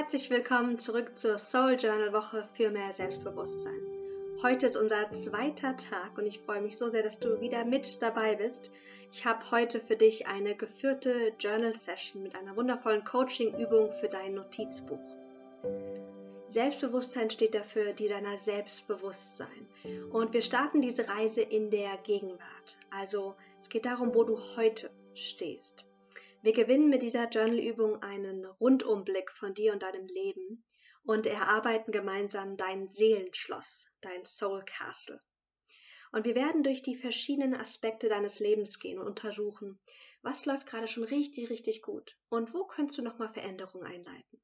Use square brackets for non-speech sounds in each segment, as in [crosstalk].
Herzlich willkommen zurück zur Soul Journal Woche für mehr Selbstbewusstsein. Heute ist unser zweiter Tag und ich freue mich so sehr, dass du wieder mit dabei bist. Ich habe heute für dich eine geführte Journal Session mit einer wundervollen Coaching-Übung für dein Notizbuch. Selbstbewusstsein steht dafür, dir deiner Selbstbewusstsein. Und wir starten diese Reise in der Gegenwart. Also es geht darum, wo du heute stehst. Wir gewinnen mit dieser Journal-Übung einen Rundumblick von dir und deinem Leben und erarbeiten gemeinsam dein Seelenschloss, dein Soul Castle. Und wir werden durch die verschiedenen Aspekte deines Lebens gehen und untersuchen, was läuft gerade schon richtig, richtig gut und wo könntest du nochmal Veränderungen einleiten.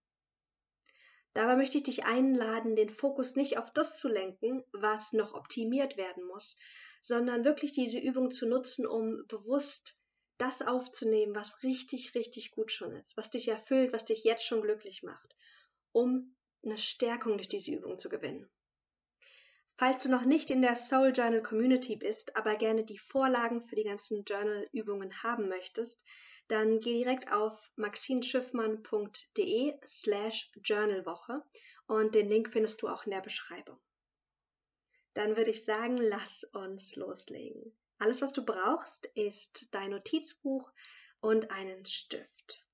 Dabei möchte ich dich einladen, den Fokus nicht auf das zu lenken, was noch optimiert werden muss, sondern wirklich diese Übung zu nutzen, um bewusst das aufzunehmen, was richtig, richtig gut schon ist, was dich erfüllt, was dich jetzt schon glücklich macht, um eine Stärkung durch diese Übung zu gewinnen. Falls du noch nicht in der Soul Journal Community bist, aber gerne die Vorlagen für die ganzen Journal-Übungen haben möchtest, dann geh direkt auf maxinschiffmann.de slash journalwoche und den Link findest du auch in der Beschreibung. Dann würde ich sagen, lass uns loslegen. Alles, was du brauchst, ist dein Notizbuch und einen Stift.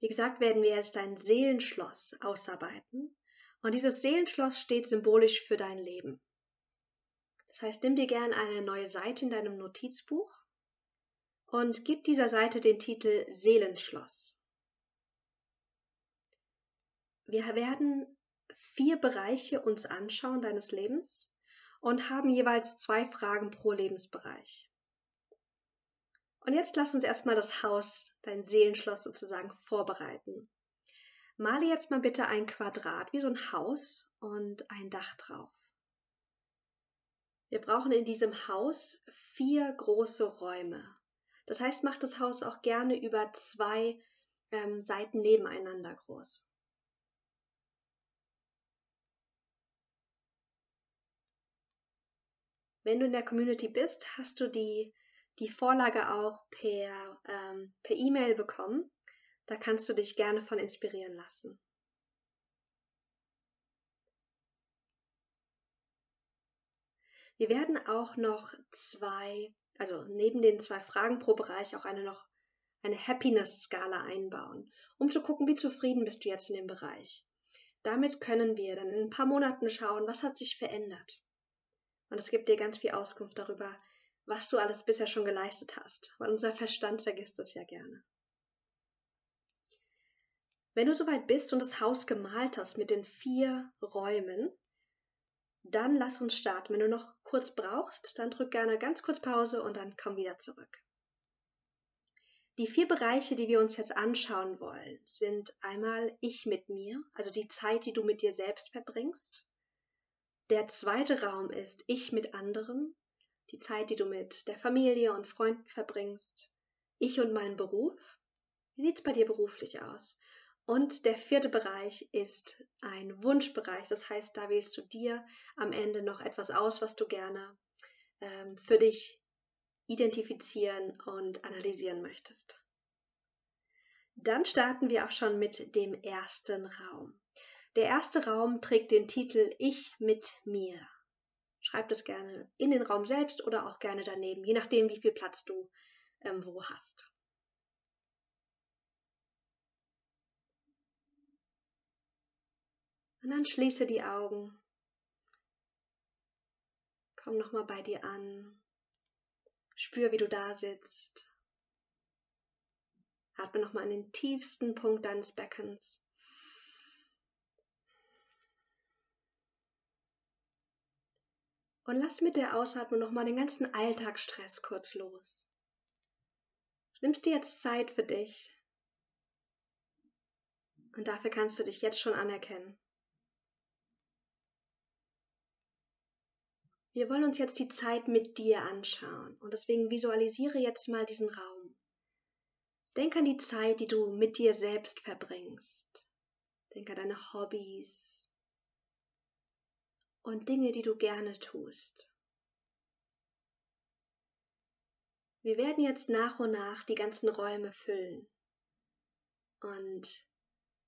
Wie gesagt, werden wir jetzt dein Seelenschloss ausarbeiten. Und dieses Seelenschloss steht symbolisch für dein Leben. Das heißt, nimm dir gern eine neue Seite in deinem Notizbuch und gib dieser Seite den Titel Seelenschloss. Wir werden vier Bereiche uns anschauen deines Lebens und haben jeweils zwei Fragen pro Lebensbereich. Und jetzt lass uns erstmal das Haus, dein Seelenschloss sozusagen, vorbereiten. Male jetzt mal bitte ein Quadrat wie so ein Haus und ein Dach drauf. Wir brauchen in diesem Haus vier große Räume. Das heißt, mach das Haus auch gerne über zwei ähm, Seiten nebeneinander groß. Wenn du in der Community bist, hast du die, die Vorlage auch per ähm, per E-Mail bekommen. Da kannst du dich gerne von inspirieren lassen. Wir werden auch noch zwei, also neben den zwei Fragen pro Bereich auch eine noch eine Happiness-Skala einbauen, um zu gucken, wie zufrieden bist du jetzt in dem Bereich. Damit können wir dann in ein paar Monaten schauen, was hat sich verändert. Und es gibt dir ganz viel Auskunft darüber, was du alles bisher schon geleistet hast, weil unser Verstand vergisst das ja gerne. Wenn du soweit bist und das Haus gemalt hast mit den vier Räumen, dann lass uns starten. Wenn du noch kurz brauchst, dann drück gerne ganz kurz Pause und dann komm wieder zurück. Die vier Bereiche, die wir uns jetzt anschauen wollen, sind einmal ich mit mir, also die Zeit, die du mit dir selbst verbringst. Der zweite Raum ist Ich mit anderen, die Zeit, die du mit der Familie und Freunden verbringst. Ich und mein Beruf. Wie sieht's bei dir beruflich aus? Und der vierte Bereich ist ein Wunschbereich. Das heißt, da wählst du dir am Ende noch etwas aus, was du gerne ähm, für dich identifizieren und analysieren möchtest. Dann starten wir auch schon mit dem ersten Raum. Der erste Raum trägt den Titel Ich mit mir. Schreib das gerne in den Raum selbst oder auch gerne daneben, je nachdem, wie viel Platz du ähm, wo hast. Und dann schließe die Augen. Komm nochmal bei dir an. Spür, wie du da sitzt. Atme nochmal an den tiefsten Punkt deines Beckens. Und lass mit der Ausatmung nochmal den ganzen Alltagsstress kurz los. Nimmst dir jetzt Zeit für dich. Und dafür kannst du dich jetzt schon anerkennen. Wir wollen uns jetzt die Zeit mit dir anschauen und deswegen visualisiere jetzt mal diesen Raum. Denk an die Zeit, die du mit dir selbst verbringst. Denk an deine Hobbys, und Dinge, die du gerne tust. Wir werden jetzt nach und nach die ganzen Räume füllen. Und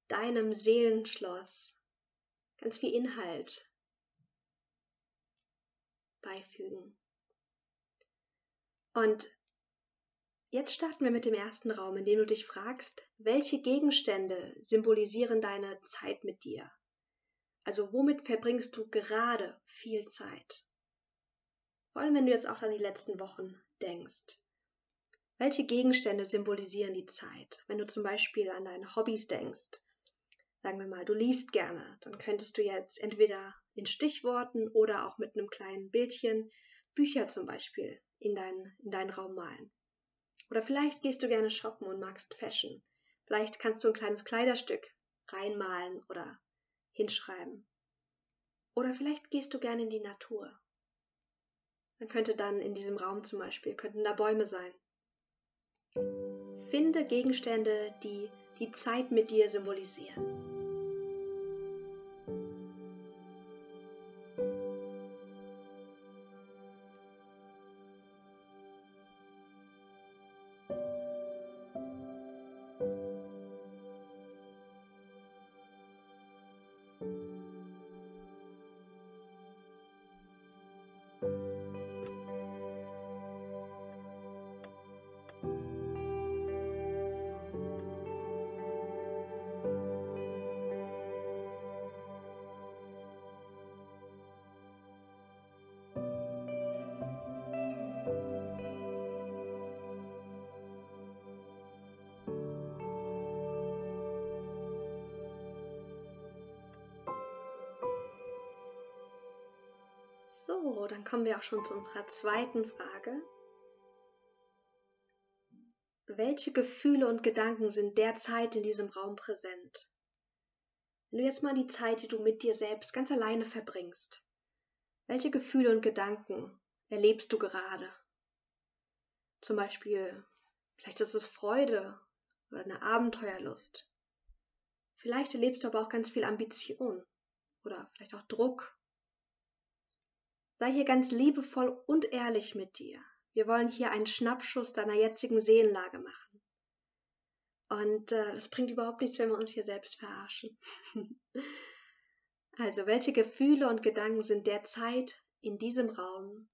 deinem Seelenschloss ganz viel Inhalt beifügen. Und jetzt starten wir mit dem ersten Raum, in dem du dich fragst, welche Gegenstände symbolisieren deine Zeit mit dir? Also womit verbringst du gerade viel Zeit? Vor allem, wenn du jetzt auch an die letzten Wochen denkst. Welche Gegenstände symbolisieren die Zeit? Wenn du zum Beispiel an deine Hobbys denkst, sagen wir mal, du liest gerne, dann könntest du jetzt entweder in Stichworten oder auch mit einem kleinen Bildchen Bücher zum Beispiel in, dein, in deinen Raum malen. Oder vielleicht gehst du gerne shoppen und magst Fashion. Vielleicht kannst du ein kleines Kleiderstück reinmalen oder hinschreiben. Oder vielleicht gehst du gerne in die Natur. Dann könnte dann in diesem Raum zum Beispiel, könnten da Bäume sein Finde Gegenstände, die die Zeit mit dir symbolisieren. So, dann kommen wir auch schon zu unserer zweiten Frage. Welche Gefühle und Gedanken sind derzeit in diesem Raum präsent? Wenn du jetzt mal die Zeit, die du mit dir selbst ganz alleine verbringst, welche Gefühle und Gedanken erlebst du gerade? Zum Beispiel, vielleicht ist es Freude oder eine Abenteuerlust. Vielleicht erlebst du aber auch ganz viel Ambition oder vielleicht auch Druck Sei hier ganz liebevoll und ehrlich mit dir. Wir wollen hier einen Schnappschuss deiner jetzigen Seelenlage machen. Und äh, das bringt überhaupt nichts, wenn wir uns hier selbst verarschen. [laughs] also, welche Gefühle und Gedanken sind derzeit in diesem Raum,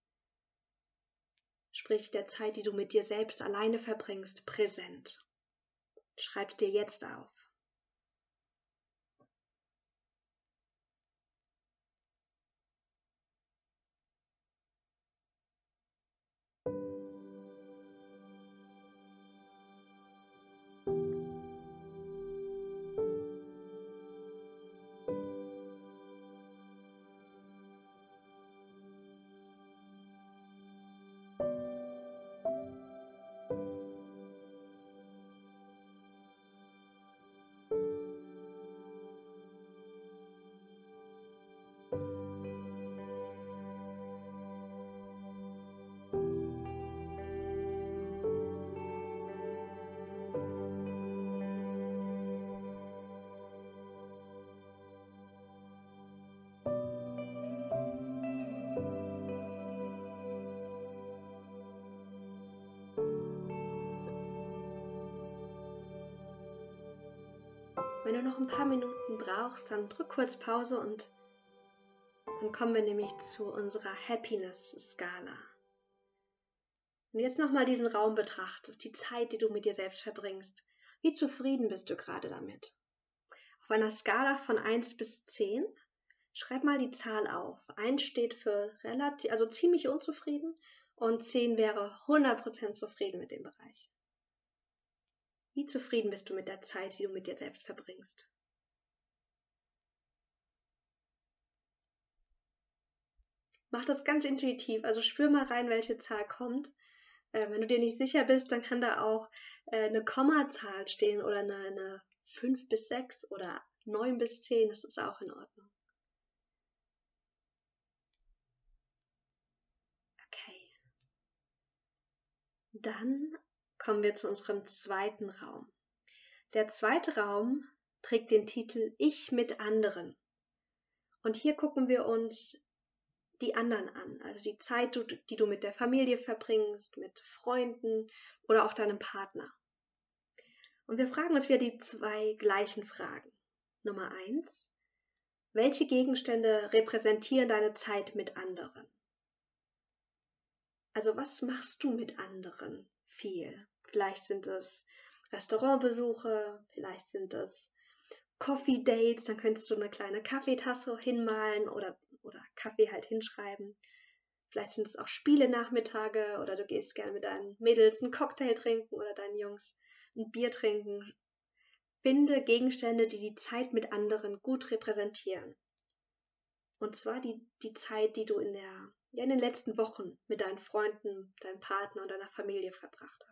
sprich der Zeit, die du mit dir selbst alleine verbringst, präsent? Schreib's dir jetzt auf. Wenn du noch ein paar Minuten brauchst, dann drück kurz Pause und dann kommen wir nämlich zu unserer Happiness-Skala. Wenn du jetzt nochmal diesen Raum betrachtest, die Zeit, die du mit dir selbst verbringst, wie zufrieden bist du gerade damit? Auf einer Skala von 1 bis 10, schreib mal die Zahl auf. 1 steht für relativ, also ziemlich unzufrieden und 10 wäre 100% zufrieden mit dem Bereich. Wie zufrieden bist du mit der Zeit, die du mit dir selbst verbringst? Mach das ganz intuitiv, also spür mal rein, welche Zahl kommt. Äh, wenn du dir nicht sicher bist, dann kann da auch äh, eine Kommazahl stehen oder eine, eine 5 bis 6 oder 9 bis 10, das ist auch in Ordnung. Okay. Dann kommen wir zu unserem zweiten Raum. Der zweite Raum trägt den Titel Ich mit anderen. Und hier gucken wir uns die anderen an, also die Zeit, die du mit der Familie verbringst, mit Freunden oder auch deinem Partner. Und wir fragen uns wieder die zwei gleichen Fragen. Nummer eins. Welche Gegenstände repräsentieren deine Zeit mit anderen? Also was machst du mit anderen? Viel. Vielleicht sind es Restaurantbesuche, vielleicht sind es Coffee Dates, dann könntest du eine kleine Kaffeetasse hinmalen oder, oder Kaffee halt hinschreiben. Vielleicht sind es auch Spiele-Nachmittage oder du gehst gerne mit deinen Mädels einen Cocktail trinken oder deinen Jungs ein Bier trinken. Finde Gegenstände, die die Zeit mit anderen gut repräsentieren. Und zwar die, die Zeit, die du in, der, ja, in den letzten Wochen mit deinen Freunden, deinem Partner und deiner Familie verbracht hast.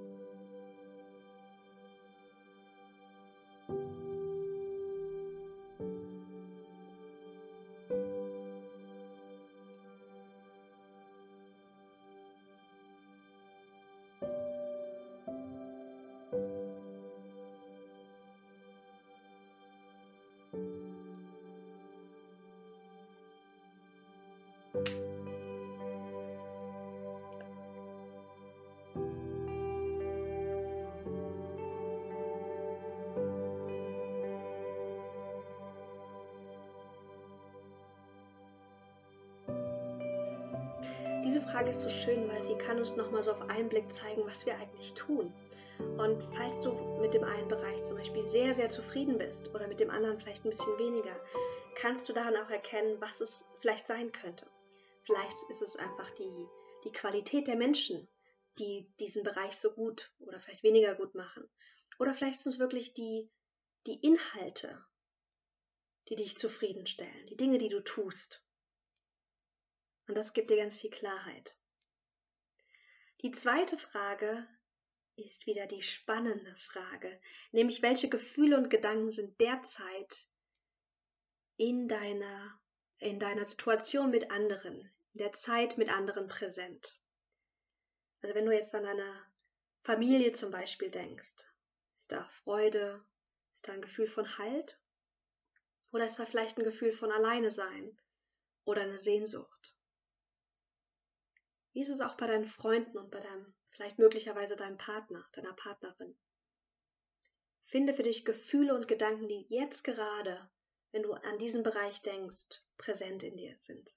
Frage ist so schön, weil sie kann uns nochmal so auf einen Blick zeigen, was wir eigentlich tun. Und falls du mit dem einen Bereich zum Beispiel sehr, sehr zufrieden bist oder mit dem anderen vielleicht ein bisschen weniger, kannst du daran auch erkennen, was es vielleicht sein könnte. Vielleicht ist es einfach die, die Qualität der Menschen, die diesen Bereich so gut oder vielleicht weniger gut machen. Oder vielleicht sind es wirklich die, die Inhalte, die dich zufriedenstellen, die Dinge, die du tust. Und das gibt dir ganz viel Klarheit. Die zweite Frage ist wieder die spannende Frage, nämlich welche Gefühle und Gedanken sind derzeit in deiner, in deiner Situation mit anderen, in der Zeit mit anderen präsent. Also wenn du jetzt an deine Familie zum Beispiel denkst, ist da Freude, ist da ein Gefühl von Halt oder ist da vielleicht ein Gefühl von Alleine sein oder eine Sehnsucht? Wie ist es auch bei deinen Freunden und bei deinem, vielleicht möglicherweise deinem Partner, deiner Partnerin? Finde für dich Gefühle und Gedanken, die jetzt gerade, wenn du an diesen Bereich denkst, präsent in dir sind.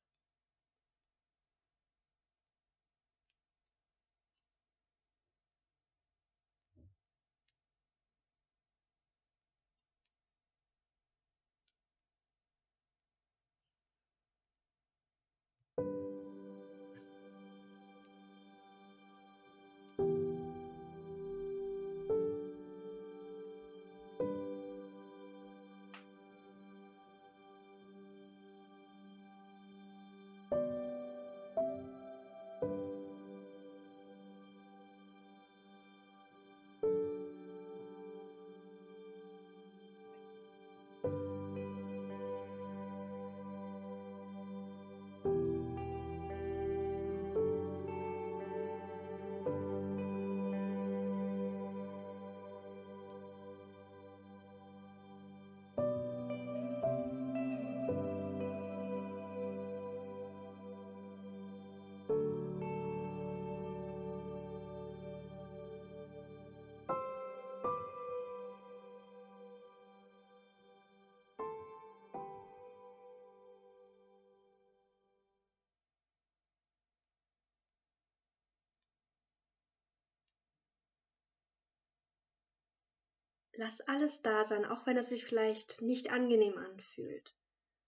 Lass alles da sein, auch wenn es sich vielleicht nicht angenehm anfühlt.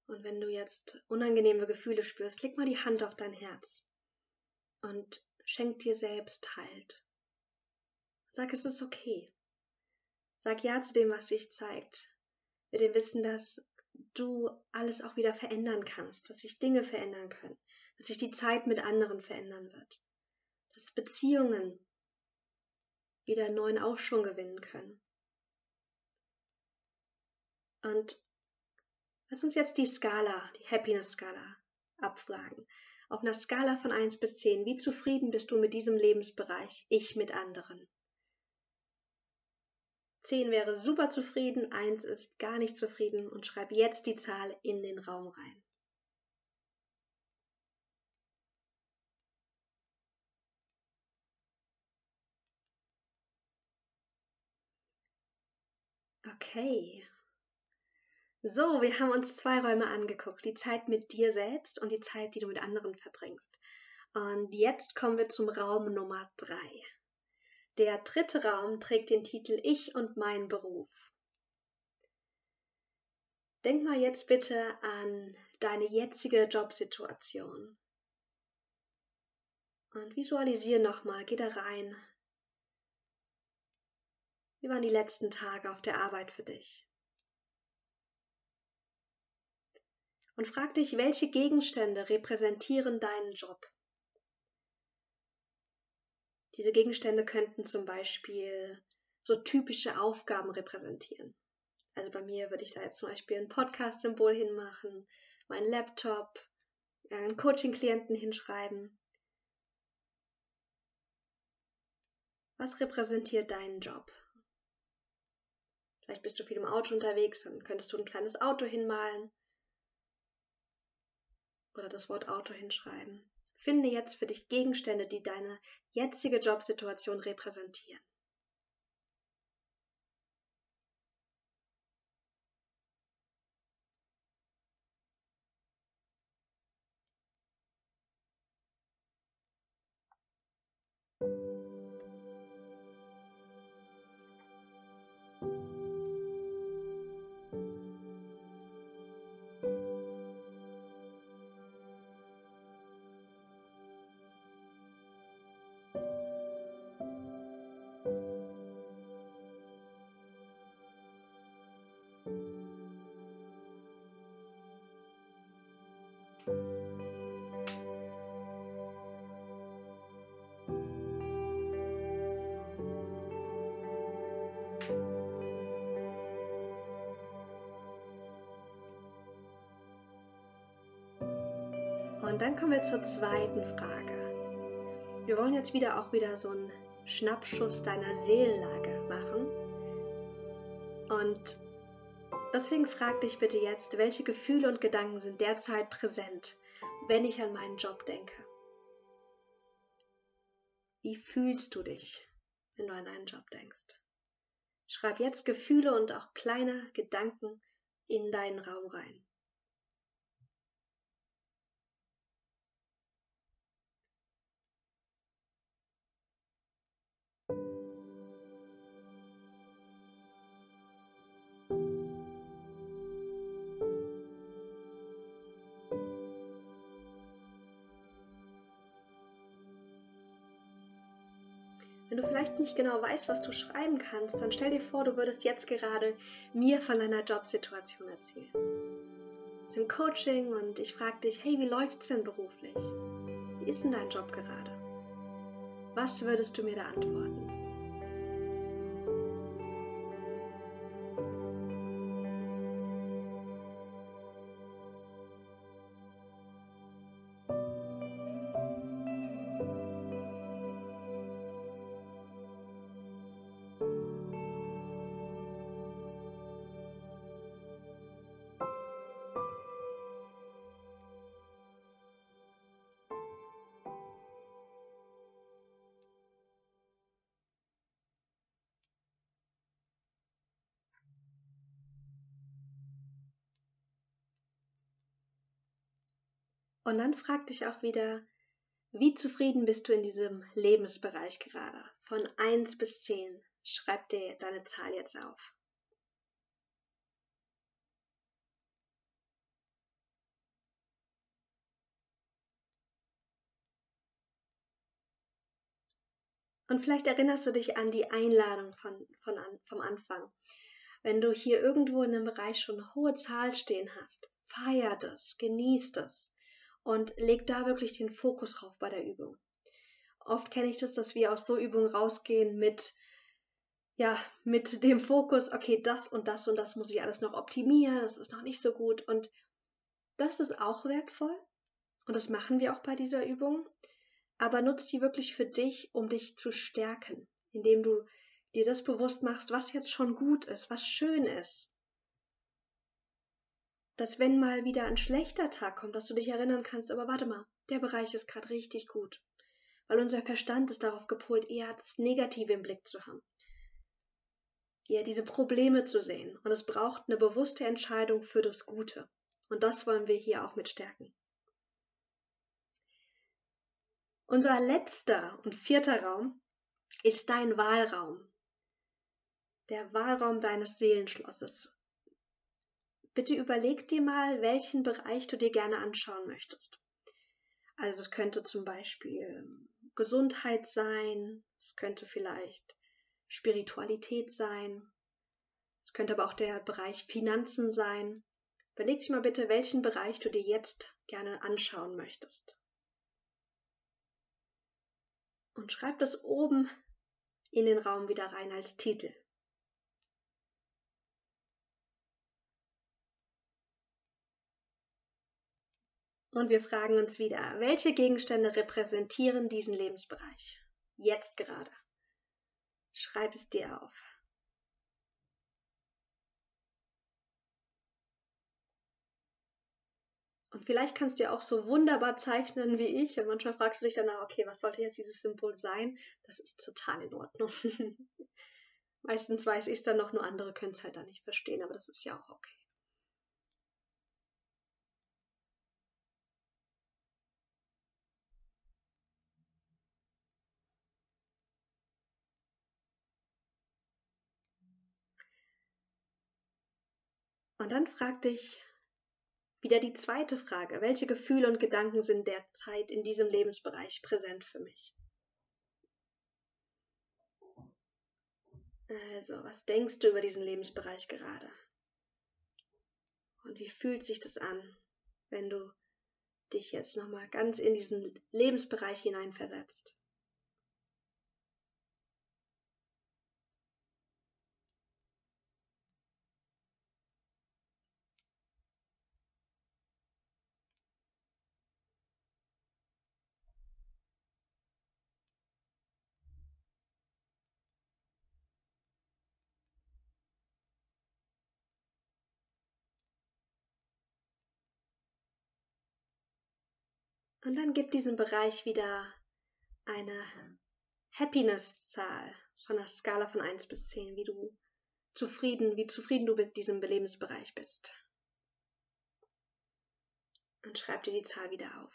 Und wenn du jetzt unangenehme Gefühle spürst, leg mal die Hand auf dein Herz und schenk dir selbst Halt. Sag, es ist okay. Sag Ja zu dem, was sich zeigt. Mit dem Wissen, dass du alles auch wieder verändern kannst, dass sich Dinge verändern können, dass sich die Zeit mit anderen verändern wird, dass Beziehungen wieder neuen Aufschwung gewinnen können. Und lass uns jetzt die Skala, die Happiness-Skala abfragen. Auf einer Skala von 1 bis 10, wie zufrieden bist du mit diesem Lebensbereich, ich mit anderen? 10 wäre super zufrieden, 1 ist gar nicht zufrieden und schreib jetzt die Zahl in den Raum rein. Okay, so, wir haben uns zwei Räume angeguckt. Die Zeit mit dir selbst und die Zeit, die du mit anderen verbringst. Und jetzt kommen wir zum Raum Nummer drei. Der dritte Raum trägt den Titel Ich und mein Beruf. Denk mal jetzt bitte an deine jetzige Jobsituation. Und visualisiere nochmal, geh da rein. Wie waren die letzten Tage auf der Arbeit für dich? Und frag dich, welche Gegenstände repräsentieren deinen Job? Diese Gegenstände könnten zum Beispiel so typische Aufgaben repräsentieren. Also bei mir würde ich da jetzt zum Beispiel ein Podcast-Symbol hinmachen, meinen Laptop, einen Coaching-Klienten hinschreiben. Was repräsentiert deinen Job? Vielleicht bist du viel im Auto unterwegs, dann könntest du ein kleines Auto hinmalen oder das Wort Auto hinschreiben. Finde jetzt für dich Gegenstände, die deine jetzige Jobsituation repräsentieren. Und dann kommen wir zur zweiten Frage. Wir wollen jetzt wieder auch wieder so einen Schnappschuss deiner Seelenlage machen. Und deswegen frag dich bitte jetzt, welche Gefühle und Gedanken sind derzeit präsent, wenn ich an meinen Job denke? Wie fühlst du dich, wenn du an deinen Job denkst? Schreib jetzt Gefühle und auch kleine Gedanken in deinen Raum rein. Wenn du vielleicht nicht genau weißt, was du schreiben kannst, dann stell dir vor, du würdest jetzt gerade mir von deiner Jobsituation erzählen. Du bist im Coaching und ich frage dich, hey, wie läuft's denn beruflich? Wie ist denn dein Job gerade? Was würdest du mir da antworten? Und dann frag dich auch wieder, wie zufrieden bist du in diesem Lebensbereich gerade? Von 1 bis 10. Schreib dir deine Zahl jetzt auf. Und vielleicht erinnerst du dich an die Einladung von, von an, vom Anfang. Wenn du hier irgendwo in einem Bereich schon eine hohe Zahl stehen hast, feier das, genieß das und leg da wirklich den Fokus drauf bei der Übung. Oft kenne ich das, dass wir aus so Übungen rausgehen mit ja, mit dem Fokus, okay, das und das und das muss ich alles noch optimieren, das ist noch nicht so gut. Und das ist auch wertvoll und das machen wir auch bei dieser Übung, aber nutz die wirklich für dich, um dich zu stärken, indem du dir das bewusst machst, was jetzt schon gut ist, was schön ist dass wenn mal wieder ein schlechter Tag kommt, dass du dich erinnern kannst, aber warte mal, der Bereich ist gerade richtig gut. Weil unser Verstand ist darauf gepolt, eher das Negative im Blick zu haben. ja, diese Probleme zu sehen. Und es braucht eine bewusste Entscheidung für das Gute. Und das wollen wir hier auch mit stärken. Unser letzter und vierter Raum ist dein Wahlraum. Der Wahlraum deines Seelenschlosses. Bitte überleg dir mal, welchen Bereich du dir gerne anschauen möchtest. Also es könnte zum Beispiel Gesundheit sein, es könnte vielleicht Spiritualität sein, es könnte aber auch der Bereich Finanzen sein. Überleg dich mal bitte, welchen Bereich du dir jetzt gerne anschauen möchtest. und schreib das oben in den Raum wieder rein als Titel. Und wir fragen uns wieder, welche Gegenstände repräsentieren diesen Lebensbereich? Jetzt gerade. Schreib es dir auf. Und vielleicht kannst du ja auch so wunderbar zeichnen wie ich. Und manchmal fragst du dich danach, okay, was sollte jetzt dieses Symbol sein? Das ist total in Ordnung. [laughs] Meistens weiß ich es dann noch, nur andere können es halt dann nicht verstehen, aber das ist ja auch okay. Und dann frag dich, wieder die zweite Frage. Welche Gefühle und Gedanken sind derzeit in diesem Lebensbereich präsent für mich? Also, was denkst du über diesen Lebensbereich gerade? Und wie fühlt sich das an, wenn du dich jetzt nochmal ganz in diesen Lebensbereich hineinversetzt? Und dann gib diesem Bereich wieder eine Happiness-Zahl von der Skala von 1 bis 10, wie du zufrieden, wie zufrieden du mit diesem Lebensbereich bist. Und schreib dir die Zahl wieder auf.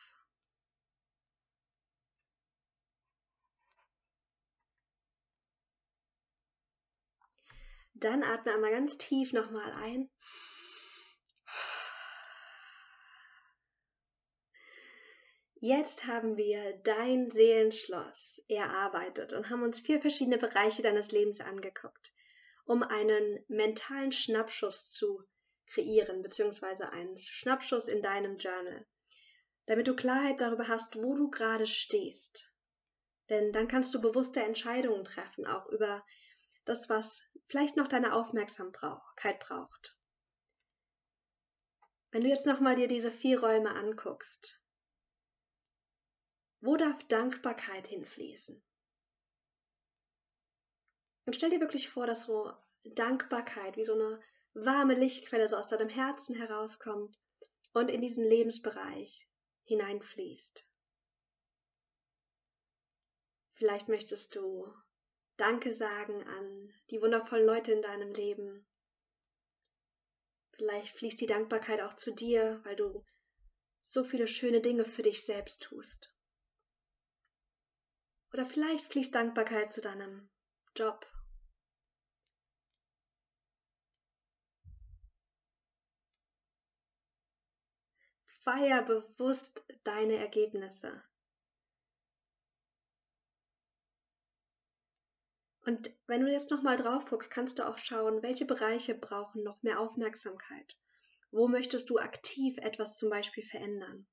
Dann atme einmal ganz tief nochmal ein Jetzt haben wir dein Seelenschloss erarbeitet und haben uns vier verschiedene Bereiche deines Lebens angeguckt, um einen mentalen Schnappschuss zu kreieren, beziehungsweise einen Schnappschuss in deinem Journal, damit du Klarheit darüber hast, wo du gerade stehst. Denn dann kannst du bewusste Entscheidungen treffen, auch über das, was vielleicht noch deine Aufmerksamkeit braucht. Wenn du jetzt nochmal dir diese vier Räume anguckst, wo darf Dankbarkeit hinfließen? Und stell dir wirklich vor, dass so Dankbarkeit wie so eine warme Lichtquelle so aus deinem Herzen herauskommt und in diesen Lebensbereich hineinfließt. Vielleicht möchtest du Danke sagen an die wundervollen Leute in deinem Leben. Vielleicht fließt die Dankbarkeit auch zu dir, weil du so viele schöne Dinge für dich selbst tust. Oder vielleicht fließt Dankbarkeit zu deinem Job. Feier bewusst deine Ergebnisse. Und wenn du jetzt nochmal drauf guckst, kannst du auch schauen, welche Bereiche brauchen noch mehr Aufmerksamkeit. Wo möchtest du aktiv etwas zum Beispiel verändern?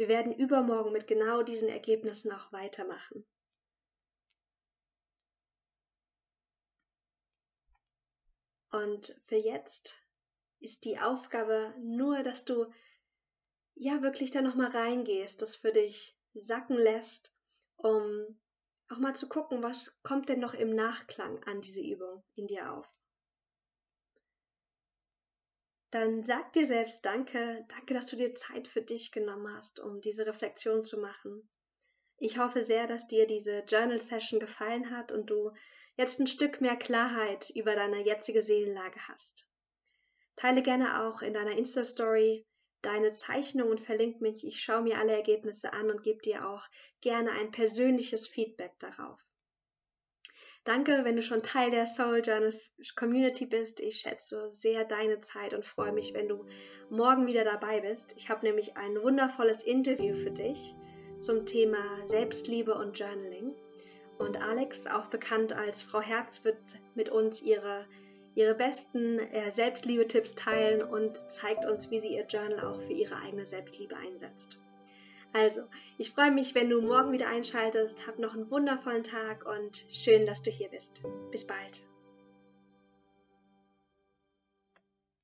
Wir werden übermorgen mit genau diesen Ergebnissen auch weitermachen. Und für jetzt ist die Aufgabe nur, dass du ja wirklich da nochmal reingehst, das für dich sacken lässt, um auch mal zu gucken, was kommt denn noch im Nachklang an diese Übung in dir auf dann sag dir selbst Danke, danke, dass du dir Zeit für dich genommen hast, um diese Reflexion zu machen. Ich hoffe sehr, dass dir diese Journal Session gefallen hat und du jetzt ein Stück mehr Klarheit über deine jetzige Seelenlage hast. Teile gerne auch in deiner Insta-Story deine Zeichnung und verlink mich. Ich schaue mir alle Ergebnisse an und gebe dir auch gerne ein persönliches Feedback darauf. Danke, wenn du schon Teil der Soul Journal Community bist. Ich schätze sehr deine Zeit und freue mich, wenn du morgen wieder dabei bist. Ich habe nämlich ein wundervolles Interview für dich zum Thema Selbstliebe und Journaling. Und Alex, auch bekannt als Frau Herz, wird mit uns ihre, ihre besten äh, Selbstliebe-Tipps teilen und zeigt uns, wie sie ihr Journal auch für ihre eigene Selbstliebe einsetzt. Also, ich freue mich, wenn du morgen wieder einschaltest. Hab noch einen wundervollen Tag und schön, dass du hier bist. Bis bald.